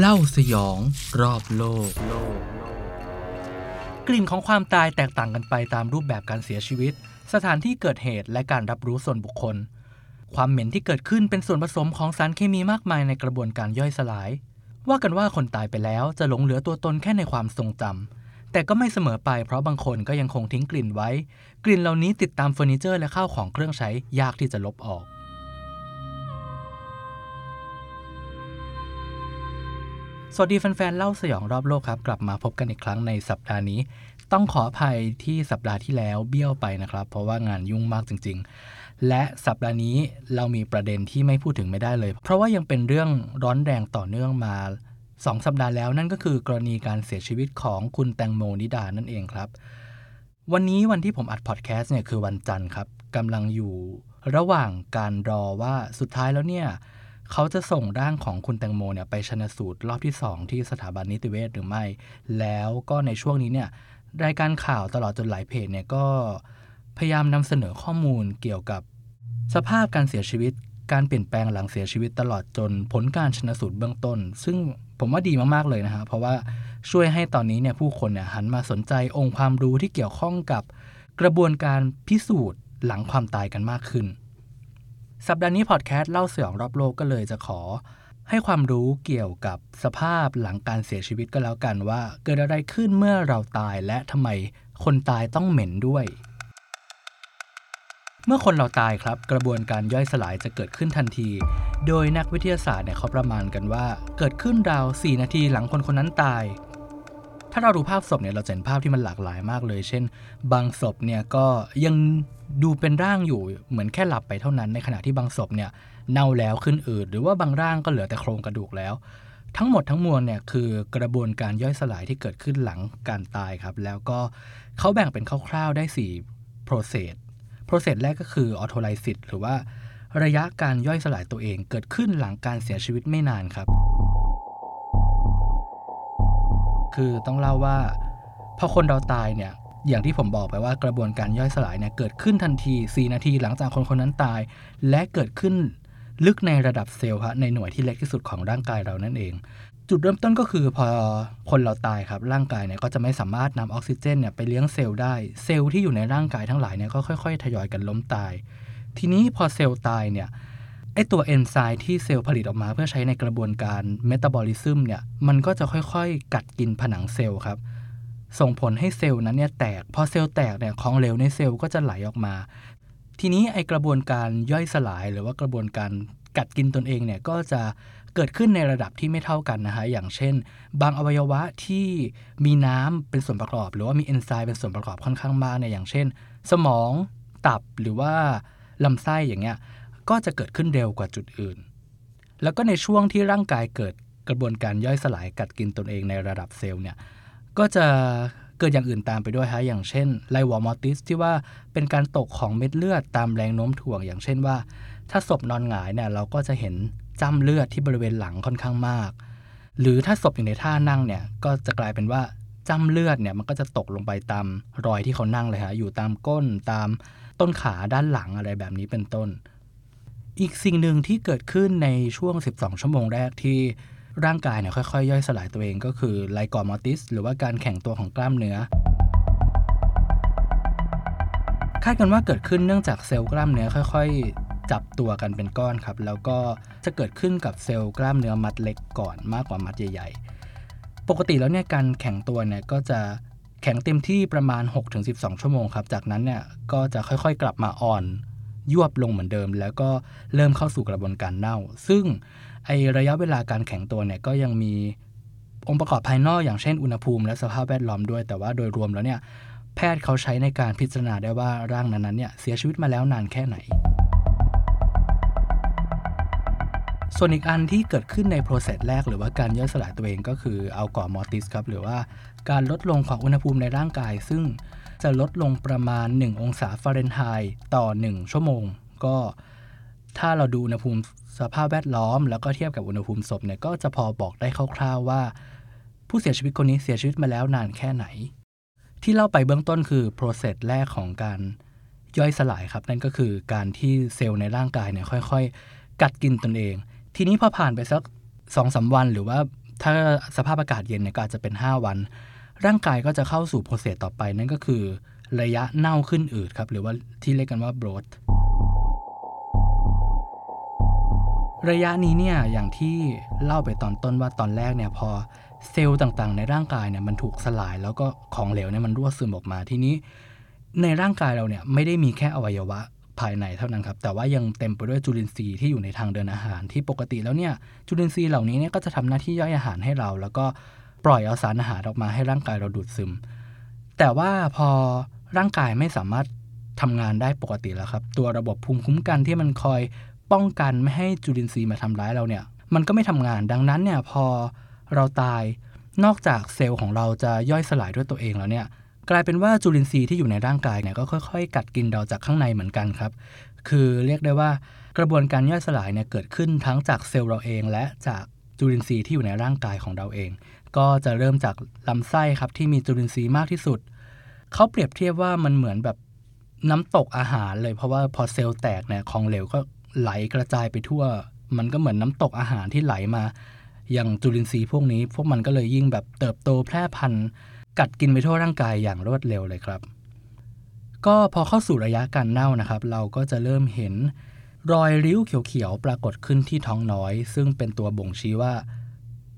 เล่าสยองรอบโลก กลิ่นของความตายแตกต่างกันไปตามรูปแบบการเสียชีวิต สถานที่เกิดเหตุและการรับรู้ส่วนบุคคล ความเหม็นที่เกิดขึ้นเป็นส่วนผสมของสารเคมีมากมายในกระบวนการย่อยสลาย ว่ากันว่าคนตายไปแล้วจะหลงเหลือตัวตนแค่ในความทรงจำแต่ก็ไม่เสมอไปเพราะบางคนก็ยังคงทิ้งกลิ่นไว้ กลิ่นเหล่านี้ติดตามเฟอร์นิเจอร์และข้าวของเครื่องใช้ยากที่จะลบออก สวัสดีแฟนๆเล่าสยองรอบโลกครับ กลับมาพบกันอีกครั้งในสัปดาห์นี้ ต้องขออภัยที่สัปดาห์ที่แล้วเบี้ยวไปนะครับ เพราะว่างานยุ่งมากจริง ๆ และสัปดาห์นี้เรามีประเด็นที่ไม่พูดถึงไม่ได้เลย เพราะว่ายังเป็นเรื่องร้อนแรงต่อเนื่องมา2สัปดาห์แล้วนั่นก็คือกรณีการเสียชีวิตของคุณแตงโมนิดานั่นเองครับ วันนี้วันที่ผมอัดพอดแคสต์เนี่ยคือวันจันทร์ครับกำลังอยู่ระหว่างการรอว่าสุดท้ายแล้วเนี่ย เขาจะส่งร่างของคุณแตงโมเนี่ยไปชนสูตรรอบที่ 2 ที่สถาบันนิติเวชหรือไม่ แล้วก็ในช่วงนี้เนี่ยรายการข่าวตลอดจนหลายเพจเนี่ยก็พยายามนำเสนอข้อมูลเกี่ยวกับ สภาพการเสียชีวิต การเปลี่ยนแปลงหลังเสียชีวิตตลอดจนผลการชนสูตรเบื้องต้น ซึ่งผมว่าดีมากๆเลยนะฮะเพราะว่าช่วยให้ตอนนี้เนี่ยผู้คนเนี่ยหันมาสนใจองค์ความรู้ที่เกี่ยวข้องกับกระบวนการพิสูจน์หลังความตายกันมากขึ้น สัปดาห์นี้พอดแคสต์เล่าเสยองรอบโลกก็เลยจะขอ ให้ความรู้เกี่ยวกับสภาพหลังการเสียชีวิตก็แล้วกันว่า เกิดอะไรขึ้นเมื่อเราตายและทำไมคนตายต้องเหม็นด้วย เมื่อคนเราตายครับ กระบวนการย่อยสลายจะเกิดขึ้นทันที โดยนักวิทยาศาสตร์เนี่ยเขาประมาณกันว่า เกิดขึ้นราว 4 นาทีหลังคนคนนั้นตาย ถ้าเราดูภาพศพเนี่ยเราจะเห็นภาพที่มันหลากหลายมากเลย เช่น บางศพเนี่ยก็ยังดูเป็นร่างอยู่เหมือนแค่หลับไปเท่านั้น ในขณะที่บางศพเนี่ยเน่าแล้วขึ้นอืดหรือว่าบางร่างก็เหลือแต่โครงกระดูกแล้ว ทั้งหมดทั้งมวลเนี่ยคือกระบวนการย่อยสลายที่เกิดขึ้นหลังการตายครับ แล้วก็เขาแบ่งเป็นคร่าวๆได้4 process process แรกก็คือ autolysis หรือว่าระยะการย่อยสลายตัวเองเกิดขึ้นหลังการเสียชีวิตไม่นานครับ คือต้องเล่าว่าพอคนเราตายเนี่ยอย่างที่ผมบอกไปว่ากระบวนการย่อยสลายเนี่ยเกิดขึ้นทันที 4 นาทีหลังจากคนคนนั้นตาย และเกิดขึ้นลึกในระดับเซลล์ฮะในหน่วยที่เล็กที่สุดของร่างกายเรานั่นเอง จุดเริ่มต้นก็คือพอคนเราตายครับร่างกายเนี่ยก็จะไม่สามารถนำออกซิเจนเนี่ยไปเลี้ยงเซลล์ได้ เซลล์ที่อยู่ในร่างกายทั้งหลายเนี่ยก็ค่อย ๆ ทยอยกันล้มตาย ทีนี้พอเซลล์ตายเนี่ย ไอ้ตัวเอนไซม์ที่เซลล์ผลิตออกมาเพื่อใช้ในกระบวนการเมตาบอลิซึมเนี่ยมันก็จะค่อยๆ กัดกินผนังเซลล์ครับ ส่งผลให้เซลล์นั้นเนี่ยแตก พอเซลล์แตกเนี่ยของเหลวในเซลล์ก็จะไหลออกมา ทีนี้ไอกระบวนการย่อยสลายหรือว่ากระบวนการกัดกินตนเองเนี่ยก็จะเกิดขึ้นในระดับที่ไม่เท่ากันนะฮะ อย่างเช่น บางอวัยวะที่มีน้ำเป็นส่วนประกอบ หรือว่ามีเอนไซม์เป็นส่วนประกอบค่อนข้างมากเนี่ยอย่างเช่น สมองตับหรือว่าลำไส้อย่างเงี้ย ก็จะเกิดขึ้นเร็วกว่าจุดอื่น แล้วก็ในช่วงที่ร่างกายเกิดกระบวนการย่อยสลายกัดกินตนเองในระดับเซลล์เนี่ยก็จะเกิดอย่างอื่นตามไปด้วยฮะอย่างเช่น livor mortis ที่ว่าเป็นการตกของเม็ดเลือดตามแรงโน้มถ่วง อย่างเช่นว่า ถ้าศพนอนหงายเนี่ยเราก็จะเห็นจ้ำเลือดที่บริเวณหลังค่อนข้างมาก หรือถ้าศพอยู่ในท่านั่งเนี่ยก็จะกลายเป็นว่าจ้ำเลือดเนี่ยมันก็จะตกลงไปตามรอยที่เขานั่งเลยฮะอยู่ตามก้นตามต้นขาด้านหลังอะไรแบบนี้เป็นต้น อีกสิ่งหนึ่งที่เกิดขึ้นในช่วง 12 ชั่วโมงแรกที่ร่างกายเนี่ยค่อยๆ ย่อยสลายตัวเองก็คือไลกอมอติส หรือว่าการแข็งตัวของกล้ามเนื้อ คาดกันว่าเกิดขึ้นเนื่องจากเซลล์กล้ามเนื้อค่อยๆ จับตัวกันเป็นก้อนครับ แล้วก็จะเกิดขึ้นกับเซลล์กล้ามเนื้อมัดเล็กก่อนมากกว่ามัดใหญ่ ๆ ปกติแล้วเนี่ยการแข็งตัวเนี่ยก็จะแข็งเต็มที่ประมาณ 6-12 ชั่วโมงครับ จากนั้นเนี่ยก็จะค่อยๆ กลับมาอ่อน ยวบลงเหมือนเดิม แล้วก็เริ่มเข้าสู่กระบวนการเน่า ซึ่งไอ้ระยะเวลาการแข็งตัวเนี่ยก็ยังมีองค์ประกอบภายนอกอย่างเช่นอุณหภูมิและสภาพแวดล้อมด้วย แต่ว่าโดยรวมแล้วเนี่ยแพทย์เขาใช้ในการพิจารณาได้ว่าร่างนั้นๆเนี่ยเสียชีวิตมาแล้วนานแค่ไหน ส่วนอีกอันที่เกิดขึ้นใน process แรกหรือว่าการย่อยสลายตัวเองก็คือ algor mortis ครับหรือว่าการลดลงของอุณหภูมิในร่างกาย ซึ่ง จะลดลงประมาณ 1 องศาฟาเรนไฮต์ต่อ 1 ชั่วโมง ก็ถ้าเราดูอุณหภูมิสภาพแวดล้อม แล้วก็เทียบกับอุณหภูมิศพเนี่ยก็จะพอบอกได้คร่าวๆว่า ผู้เสียชีวิตคนนี้เสียชีวิตมาแล้วนานแค่ไหน ที่เล่าไปเบื้องต้นคือ process แรกของการย่อยสลายครับ นั่นก็คือการที่เซลล์ในร่างกายเนี่ยค่อยๆ กัดกินตนเอง ทีนี้พอผ่านไปสักสองสาวัน หรือว่าถ้าสภาพอากาศเย็นเนี่ยก็อาจจะเป็น 5 วัน ร่างกายก็จะเข้าสู่โปรเซสต่อไปนั่นก็คือ ระยะเน่าขึ้นอืดครับ หรือว่าที่เรียกกันว่าโบรดระยะนี้เนี่ยอย่างที่เล่าไปตอนต้นว่าตอนแรกเนี่ยพอเซลล์ต่างๆ ในร่างกายเนี่ยมันถูกสลายแล้วก็ของเหลวเนี่ยมันรั่วซึมออกมาทีนี้ในร่างกายเราเนี่ยไม่ได้มีแค่อวัยวะภายในเท่านั้นครับ แต่ว่ายังเต็มไปด้วยจุลินทรีย์ที่อยู่ในทางเดินอาหารที่ปกติแล้วเนี่ยจุลินทรีย์เหล่านี้เนี่ยก็จะทำหน้าที่ย่อยอาหารให้เรา แล้วก็ ปล่อยเอาสารอาหารออกมาให้ร่างกายเราดูดซึม แต่ว่าพอร่างกายไม่สามารถทำงานได้ปกติแล้วครับ ตัวระบบภูมิคุ้มกันที่มันคอยป้องกันไม่ให้จุลินทรีย์มาทำร้ายเราเนี่ย มันก็ไม่ทำงานดังนั้นเนี่ยพอเราตายนอกจากเซลล์ของเราจะย่อยสลายด้วยตัวเองแล้วเนี่ยกลายเป็นว่าจุลินทรีย์ที่อยู่ในร่างกายเนี่ยก็ค่อยๆ กัดกินเราจากข้างในเหมือนกันครับ คือเรียกได้ว่ากระบวนการย่อยสลายเนี่ยเกิดขึ้นทั้งจากเซลล์เราเอง และจากจุลินทรีย์ที่อยู่ในร่างกายของเราเอง ก็จะเริ่มจากลำไส้ครับที่มีจุลินทรีย์มากที่สุด เขาเปรียบเทียบว่ามันเหมือนแบบน้ำตกอาหารเลยเพราะว่าพอเซลล์แตกเนี่ยของเหลวก็ไหลกระจายไปทั่ว มันก็เหมือนน้ำตกอาหารที่ไหลมา อย่างจุลินทรีย์พวกนี้ พวกมันก็เลยยิ่งแบบเติบโตแพร่พันธุ์กัดกินไปทั่วร่างกายอย่างรวดเร็วเลยครับ ก็พอเข้าสู่ระยะการเน่านะครับ เราก็จะเริ่มเห็นรอยริ้วเขียวๆปรากฏขึ้นที่ท้องน้อย ซึ่งเป็นตัวบ่งชี้ว่า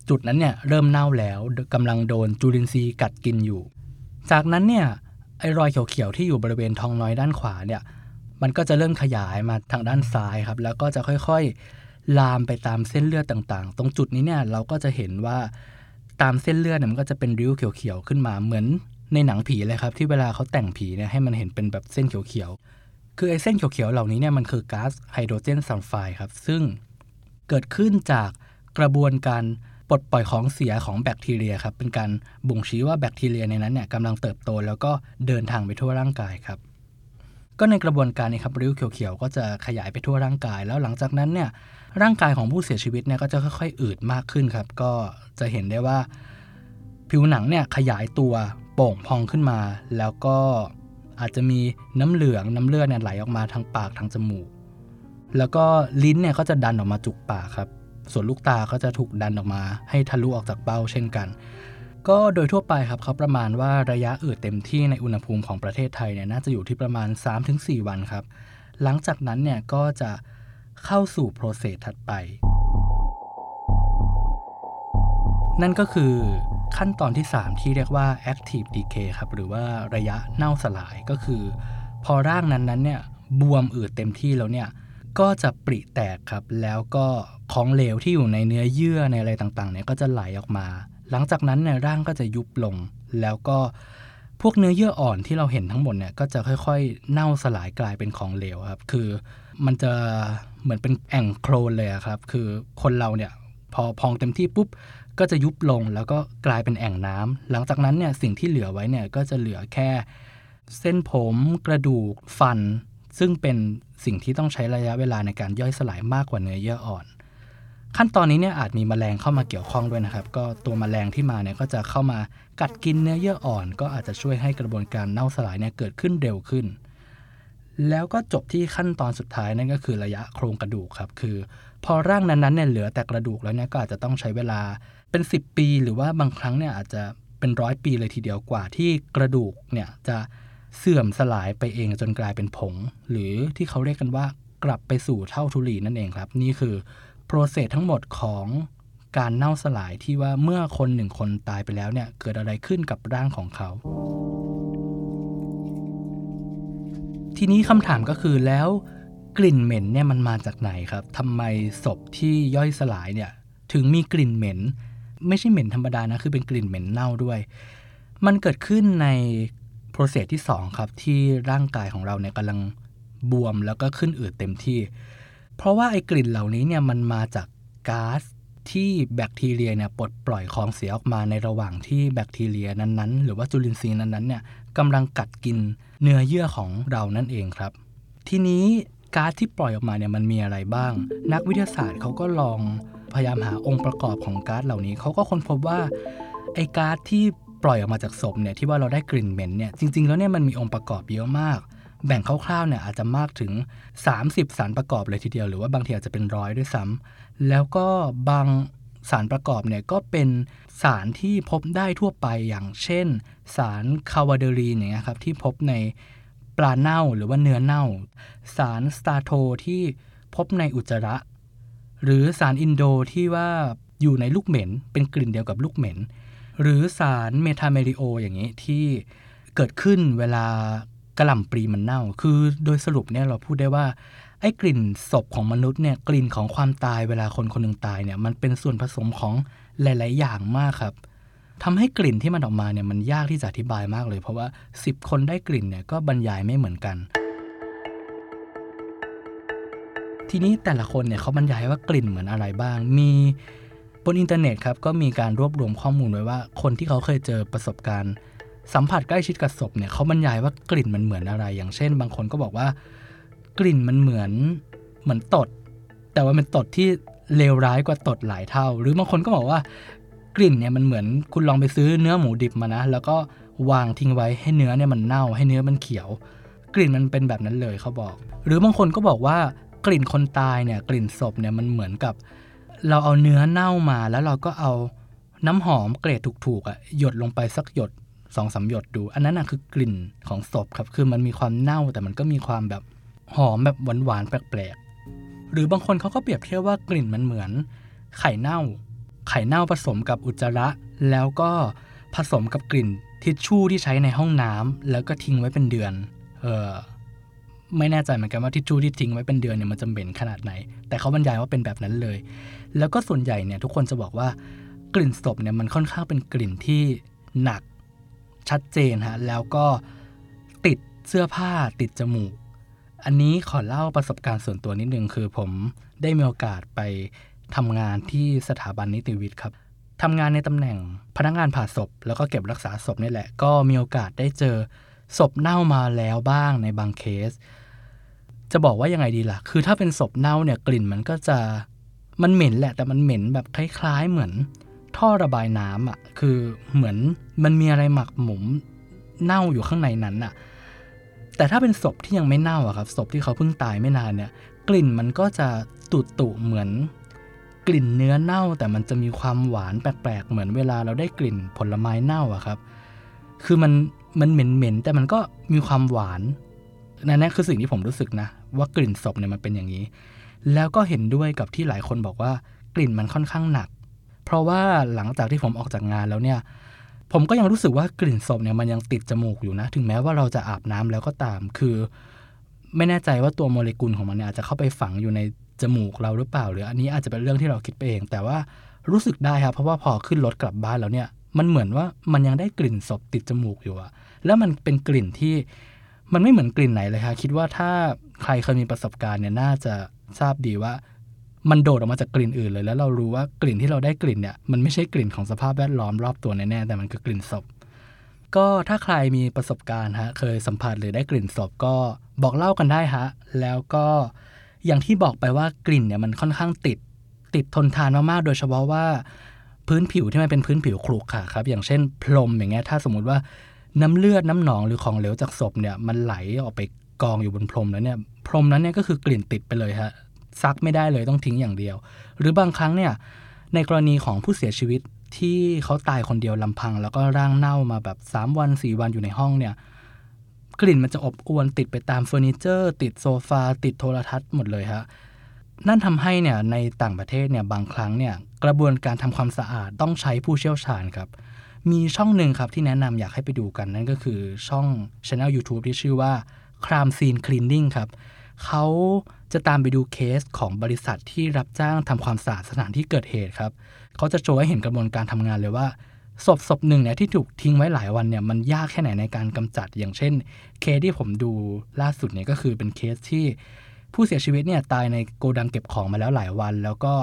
จุดนั้นเนี่ยเริ่มเน่าแล้วกำลังโดนจุลินทรีย์กัดกินอยู่ จากนั้นเนี่ยไอ้รอยเขียวๆที่อยู่บริเวณท้องน้อยด้านขวาเนี่ยมันก็จะเริ่มขยายมาทางด้านซ้ายครับ แล้วก็จะค่อยๆลามไปตามเส้นเลือดต่างๆ ตรงจุดนี้เนี่ยเราก็จะเห็นว่าตามเส้นเลือดเนี่ยมันก็จะเป็นริ้วเขียวๆขึ้นมาเหมือนในหนังผีเลยครับ ที่เวลาเขาแต่งผีเนี่ยให้มันเห็นเป็นแบบเส้นเขียวๆคือไอ้เส้นเขียวๆเหล่านี้เนี่ยมันคือก๊าซไฮโดรเจนซัลไฟด์ครับซึ่งเกิดขึ้นจากกระบวนการ ปลดปล่อยของเสียของแบคทีเรียครับเป็นการบ่งชี้ว่าแบคทีเรียในนั้นเนี่ยกำลังเติบโต แล้วก็เดินทางไปทั่วร่างกายครับก็ในกระบวนการนี้ครับริ้วเขียวๆก็จะขยายไปทั่วร่างกาย แล้วหลังจากนั้นเนี่ยร่างกายของผู้เสียชีวิตเนี่ยก็จะค่อยๆอืดมากขึ้นครับ ก็จะเห็นได้ว่าผิวหนังเนี่ยขยายตัวโป่งพองขึ้นมา แล้วก็อาจจะมีน้ำเหลืองน้ำเลือดเนี่ยไหลออกมาทางปากทางจมูก แล้วก็ลิ้นเนี่ยก็จะดันออกมาจุกปากครับ ส่วนลูกตาก็จะถูกดันออกมา ให้ทะลุออกจากเบ้าเช่นกัน ก็โดยทั่วไปครับเขาประมาณว่าระยะอืดเต็มที่ในอุณหภูมิของประเทศไทยเนี่ยน่าจะอยู่ที่ประมาณ 3-4 วันครับ หลังจากนั้นเนี่ยก็จะเข้าสู่โปรเซสถัดไป นั่นก็คือขั้นตอนที่ 3 ที่เรียกว่า active decay ครับ หรือว่าระยะเน่าสลายก็คือ พอร่างนั้นๆเนี่ยบวมอืดเต็มที่แล้วเนี่ย ก็จะปริแตกครับ แล้วก็ของเหลวที่อยู่ในเนื้อเยื่อในอะไรต่างๆเนี่ยก็จะไหลออกมา หลังจากนั้นเนี่ยร่างก็จะยุบลง แล้วก็พวกเนื้อเยื่ออ่อนที่เราเห็นทั้งหมดเนี่ยก็จะค่อยๆ เน่าสลายกลายเป็นของเหลวครับ คือมันจะเหมือนเป็นแอ่งโครนเลยครับ คือคนเราเนี่ยพอพองเต็มที่ปุ๊บก็จะยุบลงแล้วก็กลายเป็นแอ่งน้ำหลังจากนั้นเนี่ยสิ่งที่เหลือไว้เนี่ยก็จะเหลือแค่ เส้นผมกระดูกฟัน ซึ่งเป็นสิ่งที่ต้องใช้ระยะเวลาในการย่อยสลายมากกว่าเนื้อเยื่ออ่อน ขั้นตอนนี้เนี่ยอาจมีแมลงเข้ามาเกี่ยวข้องด้วยนะครับ ก็ตัวแมลงที่มาเนี่ยก็จะเข้ามากัดกินเนื้อเยื่ออ่อน ก็อาจจะช่วยให้กระบวนการเน่าสลายเนี่ยเกิดขึ้นเร็วขึ้น แล้วก็จบที่ขั้นตอนสุดท้ายนั่นก็คือระยะโครงกระดูกครับคือ พอร่างนั้นๆเนี่ยเหลือแต่กระดูกแล้วเนี่ยก็อาจจะต้องใช้เวลาเป็น 10 ปี หรือว่าบางครั้งเนี่ยอาจจะเป็นร้อยปีเลยทีเดียวกว่าที่กระดูกเนี่ยจะ เสื่อมสลายไปเองจนกลายเป็นผง หรือที่เขาเรียกกันว่ากลับไปสู่เท่าทุลีนั่นเองครับ นี่คือโปรเซสทั้งหมดของการเน่าสลายที่ว่าเมื่อคนหนึ่งคนตายไปแล้วเนี่ยเกิดอะไรขึ้นกับร่างของเขา ทีนี้คำถามก็คือแล้วกลิ่นเหม็นเนี่ยมันมาจากไหนครับทำไมศพที่ย่อยสลายเนี่ยถึงมีกลิ่นเหม็น ไม่ใช่เหม็นธรรมดานะคือเป็นกลิ่นเหม็นเน่าด้วย มันเกิดขึ้นใน โปรเซสที่2ครับที่ร่างกายของเราเนี่ยกำลังบวมแล้วก็ขึ้นอืดเต็มที่ เพราะว่าไอ้กลิ่นเหล่านี้เนี่ยมันมาจากก๊าซที่แบคทีเรียเนี่ยปลดปล่อยของเสียออกมาในระหว่างที่แบคทีเรียนั้นๆ หรือว่าจุลินทรีย์นั้นๆเนี่ยกำลังกัดกินเนื้อเยื่อของเรานั่นเองครับ ทีนี้ก๊าซที่ปล่อยออกมาเนี่ยมันมีอะไรบ้าง นักวิทยาศาสตร์เขาก็ลองพยายามหาองค์ประกอบของก๊าซเหล่านี้เขาก็ค้นพบว่าไอ้ก๊าซที่ ปล่อยออกมาจากศพเนี่ยที่ว่าเราได้กลิ่นเหม็นเนี่ยจริง ๆ แล้วเนี่ยมันมีองค์ประกอบเยอะมาก แบ่งคร่าวๆเนี่ยอาจจะมากถึง 30 สารประกอบเลยทีเดียวหรือว่าบางทีอาจจะเป็นร้อยด้วยซ้ำแล้วก็บางสารประกอบเนี่ยก็เป็นสารที่พบได้ทั่วไปอย่างเช่น สาร cadaverine อย่างเงี้ยครับที่พบในปลาเน่าหรือว่าเนื้อเน่า สาร skatole ที่พบในอุจจาระ หรือสาร indole ที่ว่าอยู่ในลูกเหม็น เป็นกลิ่นเดียวกับลูกเหม็น หรือสาร methanethiol อย่างนี้ที่เกิดขึ้นเวลากะหล่ำปลีมันเน่า คือโดยสรุปเนี่ยเราพูดได้ว่าไอ้กลิ่นศพของมนุษย์เนี่ยกลิ่นของความตายเวลาคนคนหนึ่งตายเนี่ยมันเป็นส่วนผสมของหลาย ๆ อย่างมากครับทำให้กลิ่นที่มันออกมาเนี่ยมันยากที่จะอธิบายมากเลย เพราะว่า 10 คนได้กลิ่นเนี่ยก็บรรยายไม่เหมือนกัน ทีนี้แต่ละคนเนี่ยเขาบรรยายว่ากลิ่นเหมือนอะไรบ้าง มี บนอินเทอร์เน็ตครับก็มีการรวบรวมข้อมูลไว้ว่า คนที่เขาเคยเจอประสบการณ์ สัมผัสใกล้ชิดกับศพเนี่ยเขาบรรยายว่ากลิ่นมันเหมือนอะไร อย่างเช่น บางคนก็บอกว่ากลิ่นมันเหมือนเหมือนตด แต่ว่าเป็นตดที่เลวร้ายกว่าตดหลายเท่า หรือบางคนก็บอกว่ากลิ่นเนี่ยมันเหมือนคุณลองไปซื้อเนื้อหมูดิบมานะ แล้วก็วางทิ้งไว้ให้เนื้อเนี่ยมันเน่าให้เนื้อมันเขียว กลิ่นมันเป็นแบบนั้นเลยเขาบอก หรือบางคนก็บอกว่ากลิ่นคนตายเนี่ยกลิ่นศพเนี่ยมันเหมือนกับ เราเอาเนื้อเน่ามาแล้วเราก็เอาน้ำหอมเกรดถูกๆอะหยดลงไปสักหยดสองสาหยดดู อันนั้นนะคือกลิ่นของศพครับ คือมันมีความเน่าแต่มันก็มีความแบบหอมแบบหวานๆแปลกๆ หรือบางคนเขาก็เปรียบเทียบว่ากลิ่นมันเหมือน ไข่เน่า ไข่เน่าผสมกับอุจจาระ แล้วก็ผสมกับกลิ่นทิชชู่ที่ใช้ในห้องน้ำแล้วก็ทิ้งไว้เป็นเดือน เออ ไม่แน่ใจเหมือนกันว่าทิชชู่ที่ทิ้งไว้เป็นเดือนเนี่ยมันจะเหม็นขนาดไหน แต่เขาบรรยายว่าเป็นแบบนั้นเลย แล้วก็ส่วนใหญ่เนี่ยทุกคนจะบอกว่ากลิ่นศพเนี่ยมันค่อนข้างเป็นกลิ่นที่หนักชัดเจนฮะแล้วก็ติดเสื้อผ้าติดจมูก อันนี้ขอเล่าประสบการณ์ส่วนตัวนิดนึงคือผมได้มีโอกาสไปทำงานที่สถาบันนิติวิทย์ครับทำงานในตำแหน่งพนักงานผ่าศพ แล้วก็เก็บรักษาศพนี่แหละ ก็มีโอกาสได้เจอ ศพเน่ามาแล้วบ้างในบางเคส จะบอกว่ายังไงดีล่ะ คือถ้าเป็นศพเน่าเนี่ยกลิ่นมันก็จะมันเหม็นแหละ แต่มันเหม็นแบบคล้าย ๆ เหมือนท่อระบายน้ำอะ คือเหมือนมันมีอะไรหมักหมมเน่าอยู่ข้างในนั้นอะ แต่ถ้าเป็นศพที่ยังไม่เน่าอะครับศพที่เขาเพิ่งตายไม่นานเนี่ย กลิ่นมันก็จะตุ่ๆเหมือนกลิ่นเนื้อเน่าแต่มันจะมีความหวานแปลกๆ เหมือนเวลาเราได้กลิ่นผลไม้เน่าอะครับ คือมันมันเหม็นๆแต่มันก็มีความหวานนั่นคือสิ่งที่ผมรู้สึกนะ ว่ากลิ่นศพเนี่ยมันเป็นอย่างนี้ แล้วก็เห็นด้วยกับที่หลายคนบอกว่ากลิ่นมันค่อนข้างหนัก เพราะว่าหลังจากที่ผมออกจากงานแล้วเนี่ย ผมก็ยังรู้สึกว่ากลิ่นศพเนี่ยมันยังติดจมูกอยู่นะ ถึงแม้ว่าเราจะอาบน้ำแล้วก็ตาม คือ ไม่แน่ใจว่าตัวโมเลกุลของมันเนี่ยอาจจะเข้าไปฝังอยู่ในจมูกเราหรือเปล่า หรืออันนี้อาจจะเป็นเรื่องที่เราคิดไปเอง แต่ว่ารู้สึกได้ครับเพราะว่าพอขึ้นรถกลับบ้านแล้วเนี่ย มันเหมือนว่ามันยังได้กลิ่นศพติดจมูกอยู่อะแล้วมันเป็นกลิ่นที่มันไม่เหมือนกลิ่นไหนเลยครับคิดว่าถ้าใครเคยมีประสบการณ์เนี่ยน่าจะทราบดีว่า มันโดดออกมาจากกลิ่นอื่นเลย แล้วเรารู้ว่ากลิ่นที่เราได้กลิ่นเนี่ยมันไม่ใช่กลิ่นของสภาพแวดล้อมรอบตัวแน่ๆแต่มันคือกลิ่นศพก็ถ้าใครมีประสบการณ์ฮะเคยสัมผัสหรือได้กลิ่นศพก็บอกเล่ากันได้ฮะแล้วก็อย่างที่บอกไปว่ากลิ่นเนี่ยมันค่อนข้างติด ติดทนทานมากๆโดยเฉพาะว่า พื้นผิวที่มันเป็นพื้นผิวครุขระครับ อย่างเช่นพรมอย่างเงี้ยถ้าสมมุติว่าน้ำเลือดน้ำหนองหรือของเหลวจากศพเนี่ยมันไหลออกไปกองอยู่บนพรมแล้วเนี่ยพรมนั้นเนี่ยก็คือกลิ่นติดไปเลยฮะซักไม่ได้เลยต้องทิ้งอย่างเดียว หรือบางครั้งเนี่ยในกรณีของผู้เสียชีวิตที่เขาตายคนเดียวลำพัง แล้วก็ร่างเน่ามาแบบ 3 วัน 4 วันอยู่ในห้องเนี่ยกลิ่นมันจะอบอวนติดไปตามเฟอร์นิเจอร์ ติดโซฟา ติดโทรทัศน์หมดเลยฮะ นั่นทำให้เนี่ยในต่างประเทศเนี่ยบางครั้งเนี่ยกระบวนการทำความสะอาดต้องใช้ผู้เชี่ยวชาญครับ มีช่องหนึ่งครับที่แนะนำอยากให้ไปดูกันนั่นก็คือช่องช anel YouTube ที่ชื่อว่า Crime Scene Cleaning ครับเขาจะตามไปดูเคสของบริษัทที่รับจ้างทำความสะอาดสถานที่เกิดเหตุครับเขาจะโชว์ให้เห็นกระบวนการทำงานเลยว่าศพศพหนึ่งเนี่ยที่ถูกทิ้งไว้หลายวันเนี่ยมันยากแค่ไหนในการกำจัดอย่างเช่น เคสที่ผมดูล่าสุดเนี่ยก็คือเป็นเคสที่ ผู้เสียชีวิตเนี่ยตายในโกดังเก็บของมาแล้วหลายวัน แล้วก็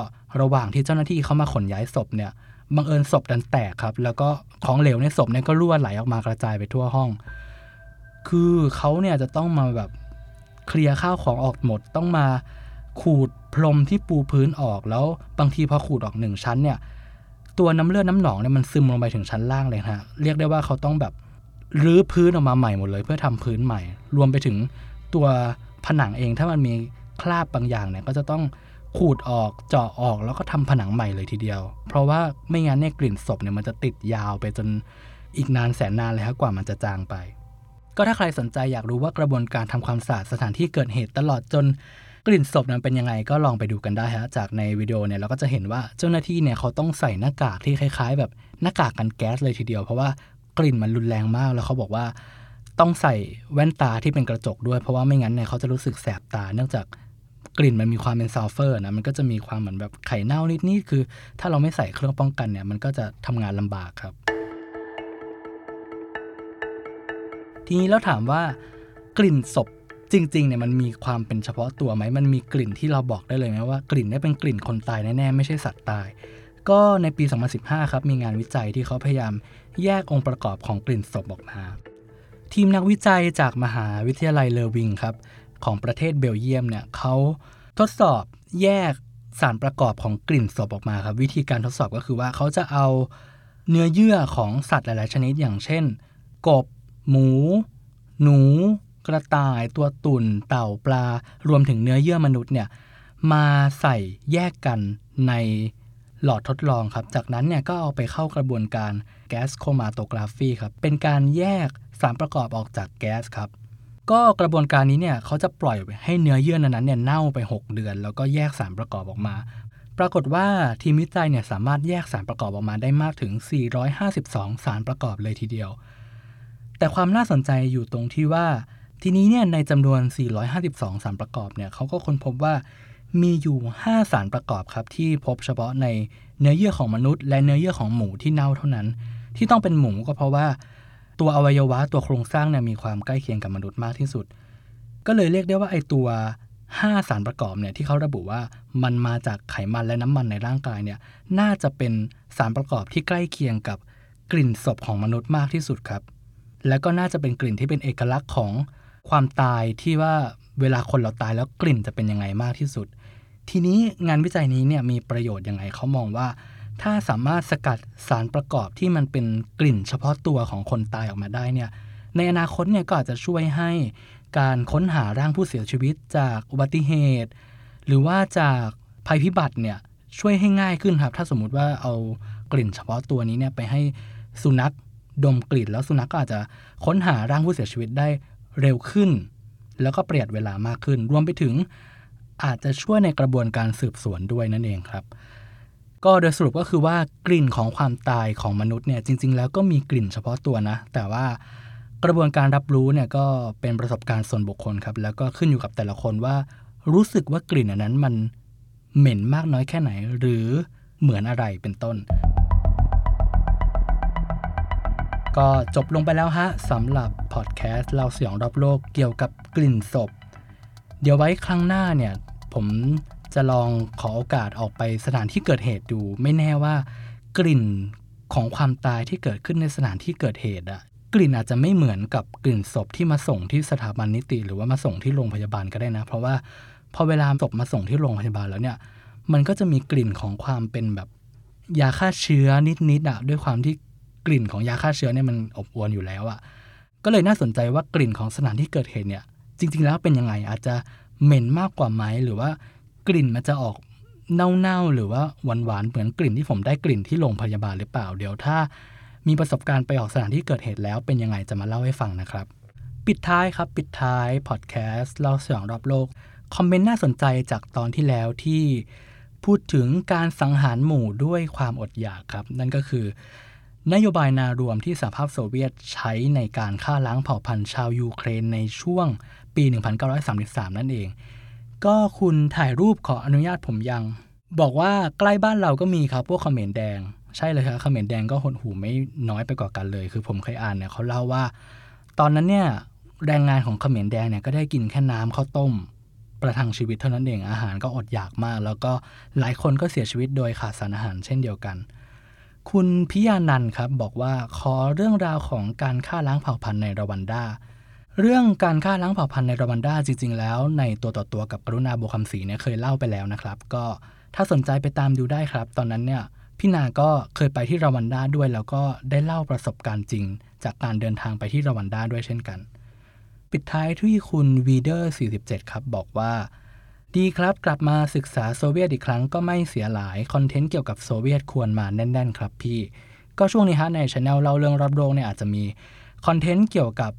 ระหว่างที่เจ้าหน้าที่เขามาขนย้ายศพเนี่ยบังเอิญศพดันแตกครับ แล้วก็ของเหลวในศพเนี่ยก็รั่วไหลออกมากระจายไปทั่วห้อง คือเขาเนี่ยจะต้องมาแบบเคลียร์ข้าวของออกหมด ต้องมาขูดพรมที่ปูพื้นออกแล้วบางทีพอขูดออกหนึ่งชั้นเนี่ย ตัวน้ำเลือดน้ำหนองเนี่ยมันซึมลงไปถึงชั้นล่างเลยฮะเรียกได้ว่าเขาต้องแบบรื้อพื้นออกมาใหม่หมดเลย เพื่อทำพื้นใหม่ รวมไปถึงตัว ผนังเองถ้ามันมีคราบบางอย่างเนี่ยก็จะต้องขูดออกเจาะออกแล้วก็ทำผนังใหม่เลยทีเดียว เพราะว่าไม่งั้นเนี่ยกลิ่นศพเนี่ยมันจะติดยาวไปจนอีกนานแสนนานเลยครับกว่ามันจะจางไป ก็ถ้าใครสนใจอยากรู้ว่ากระบวนการทำความสะอาดสถานที่เกิดเหตุตลอดจนกลิ่นศพนั้นเป็นยังไงก็ลองไปดูกันได้ฮะจากในวิดีโอเนี่ยเราก็จะเห็นว่าเจ้าหน้าที่เนี่ยเขาต้องใส่หน้ากากที่คล้าย ๆ แบบหน้ากากกันแก๊สเลยทีเดียว เพราะว่ากลิ่นมันรุนแรงมากแล้วเขาบอกว่า ต้องใส่แว่นตาที่เป็นกระจกด้วย เพราะว่าไม่งั้นเนี่ยเขาจะรู้สึกแสบตา เนื่องจากกลิ่นมันมีความเป็นซัลเฟอร์นะมันก็จะมีความเหมือนแบบไข่เน่านิดๆคือ ถ้าเราไม่ใส่เครื่องป้องกันเนี่ยมันก็จะทำงานลำบากครับ ทีนี้เราถามว่ากลิ่นศพจริงๆเนี่ยมันมีความเป็นเฉพาะตัวไหม มันมีกลิ่นที่เราบอกได้เลยไหมว่ากลิ่นนี้เป็นกลิ่นคนตายแน่ๆไม่ใช่สัตว์ตาย ก็ในปี 2015 ครับมีงานวิจัยที่เขาพยายามแยกองค์ประกอบของกลิ่นศพออกมา ทีมนักวิจัยจากมหาวิทยาลัยเลอวิงครับ ของประเทศเบลเยียมเนี่ยเขาทดสอบแยกสารประกอบของกลิ่นศพออกมาครับ วิธีการทดสอบก็คือว่าเขาจะเอาเนื้อเยื่อของสัตว์หลาย ๆ ชนิดอย่างเช่น กบ หมู หนู กระต่ายตัวตุ่น เต่าปลา รวมถึงเนื้อเยื่อมนุษย์เนี่ยมาใส่แยกกันในหลอดทดลองครับ จากนั้นเนี่ยก็เอาไปเข้ากระบวนการแก๊สโคมาโตกราฟีครับ เป็นการแยกสารประกอบออกจากแก๊สครับ ก็กระบวนการนี้เนี่ยเขาจะปล่อยให้เนื้อเยื่อนั้นเนี่ยเน่าไป 6 เดือน แล้วก็แยกสารประกอบออกมา ปรากฏว่าทีมวิจัยเนี่ยสามารถแยกสารประกอบออกมาได้มากถึง 452 สารประกอบเลยทีเดียว แต่ความน่าสนใจอยู่ตรงที่ว่า ทีนี้เนี่ยในจำนวน 452 สารประกอบเนี่ยเขาก็ค้นพบว่ามีอยู่ 5 สารประกอบครับที่พบเฉพาะในเนื้อเยื่อของมนุษย์ และเนื้อเยื่อของหมูที่เน่าเท่านั้น ที่ต้องเป็นหมูก็เพราะว่า ตัวอวัยวะตัวโครงสร้างเนี่ยมีความใกล้เคียงกับมนุษย์มากที่สุด ก็เลยเรียกได้ว่าไอตัว 5 สารประกอบเนี่ยที่เขาระบุว่ามันมาจากไขมันและน้ำมันในร่างกายเนี่ยน่าจะเป็นสารประกอบที่ใกล้เคียงกับกลิ่นศพของมนุษย์มากที่สุดครับ และก็น่าจะเป็นกลิ่นที่เป็นเอกลักษณ์ของความตายที่ว่าเวลาคนเราตายแล้วกลิ่นจะเป็นยังไงมากที่สุด ทีนี้งานวิจัยนี้เนี่ยมีประโยชน์ยังไงเขามองว่า ถ้าสามารถสกัดสารประกอบที่มันเป็นกลิ่นเฉพาะตัวของคนตายออกมาได้เนี่ยในอนาคตเนี่ยก็อาจจะช่วยให้การค้นหาร่างผู้เสียชีวิตจากอุบัติเหตุ หรือว่าจากภัยพิบัติเนี่ยช่วยให้ง่ายขึ้นครับ ถ้าสมมุติว่าเอากลิ่นเฉพาะตัวนี้เนี่ยไปให้สุนัขดมกลิ่น แล้วสุนัขก็อาจจะค้นหาร่างผู้เสียชีวิตได้เร็วขึ้น แล้วก็ประหยัดเวลามากขึ้น รวมไปถึงอาจจะช่วยในกระบวนการสืบสวนด้วยนั่นเองครับ ก็โดยสรุปก็คือว่ากลิ่นของความตายของมนุษย์เนี่ยจริง ๆ แล้วก็มีกลิ่นเฉพาะตัวนะ แต่ว่ากระบวนการรับรู้เนี่ยก็เป็นประสบการณ์ส่วนบุคคลครับ แล้วก็ขึ้นอยู่กับแต่ละคนว่า รู้สึกว่ากลิ่นอันนั้นมันเหม็นมากน้อยแค่ไหน หรือเหมือนอะไรเป็นต้น ก็จบลงไปแล้วฮะสำหรับพอดแคสต์เราเสียงรอบโลกเกี่ยวกับกลิ่นศพ เดี๋ยวไว้ครั้งหน้าเนี่ยผม จะลองขอโอกาสออกไปสถานที่เกิดเหตุดู ไม่แน่ว่ากลิ่นของความตายที่เกิดขึ้นในสถานที่เกิดเหตุอะกลิ่นอาจจะไม่เหมือนกับกลิ่นศพที่มาส่งที่สถาบันนิติ หรือว่ามาส่งที่โรงพยาบาลก็ได้นะ เพราะว่าพอเวลาศพมาส่งที่โรงพยาบาลแล้วเนี่ย มันก็จะมีกลิ่นของความเป็นแบบยาฆ่าเชื้อนิดๆอะด้วยความที่กลิ่นของยาฆ่าเชื้อเนี่ยมันอบอวลอยู่แล้วอะก็เลยน่าสนใจว่ากลิ่นของสถานที่เกิดเหตุเนี่ย จริง ๆ แล้วเป็นยังไงอาจจะเหม็นมากกว่าไหมหรือว่า กลิ่นมันจะออกเน่าๆหรือว่าหวานๆเหมือนกลิ่นที่ผมได้กลิ่นที่โรงพยาบาลหรือเปล่า เดี๋ยวถ้ามีประสบการณ์ไปออกสถานที่เกิดเหตุแล้วเป็นยังไงจะมาเล่าให้ฟังนะครับ ปิดท้ายครับปิดท้ายพอดแคสต์เล่าเสียงรอบโลก คอมเมนต์น่าสนใจจากตอนที่แล้วที่พูดถึงการสังหารหมู่ด้วยความอดอยากครับ นั่นก็คือนโยบายนารวมที่สหภาพโซเวียตใช้ในการฆ่าล้างเผ่าพันธุ์ชาวยูเครนในช่วงปี 1933 นั่นเอง ก็คุณถ่ายรูปขออนุญาตผมยัง บอกว่าใกล้บ้านเราก็มีครับพวกเขมรแดง ใช่เลยครับเขมรแดงก็หดหูไม่น้อยไปกว่ากันเลย คือผมเคยอ่านเนี่ยเขาเล่าว่า ตอนนั้นเนี่ยแรงงานของเขมรแดงเนี่ยก็ได้กินแค่น้ำข้าวต้ม ประทังชีวิตเท่านั้นเองอาหารก็อดอยากมาก แล้วก็หลายคนก็เสียชีวิตโดยขาดสารอาหารเช่นเดียวกัน คุณพิยานันครับบอกว่าขอเรื่องราวของการฆ่าล้างเผ่าพันธุ์ในรวันดา เรื่องการฆ่าล้างเผ่าพันธุ์ในรวันดาจริง ๆ แล้ว ในตัวต่อตัวกับกรุณาโบคำศรีเนี่ยเคยเล่าไปแล้วนะครับ ก็ถ้าสนใจไปตามดูได้ครับ ตอนนั้นเนี่ยพี่นาก็เคยไปที่รวันดาด้วย แล้วก็ได้เล่าประสบการณ์จริง จากการเดินทางไปที่รวันดาด้วยเช่นกัน ปิดท้ายที่คุณวีเดอร์ 47 ครับ บอกว่า ดีครับกลับมาศึกษาโซเวียตอีกครั้งก็ไม่เสียหลายคอนเทนต์เกี่ยวกับโซเวียตควรมาแน่น ๆ ครับพี่ ก็ช่วงนี้ฮะในช anel เล่าเรื่องรอบโลกเนี่ยอาจจะมีคอนเทนต์เกี่ยวกับ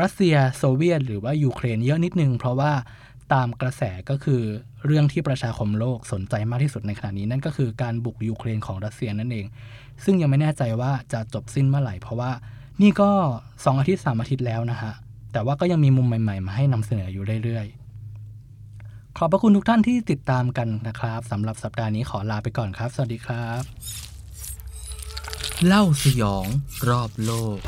รัสเซียโซเวียต หรือว่ายูเครนเยอะนิดนึง เพราะว่าตามกระแสก็คือเรื่องที่ประชาคมโลกสนใจมากที่สุดในขณะนี้ นั่นก็คือการบุกยูเครนของรัสเซียนั่นเอง ซึ่งยังไม่แน่ใจว่าจะจบสิ้นเมื่อไหร่ เพราะว่านี่ก็ 2 อาทิตย์ 3 อาทิตย์แล้วนะฮะ แต่ว่าก็ยังมีมุมใหม่ ๆ มาให้นำเสนออยู่เรื่อยๆ ขอบพระคุณทุกท่านที่ติดตามกันนะครับสำหรับสัปดาห์นี้ขอลาไปก่อนครับ สวัสดีครับ เล่าสยองรอบโลก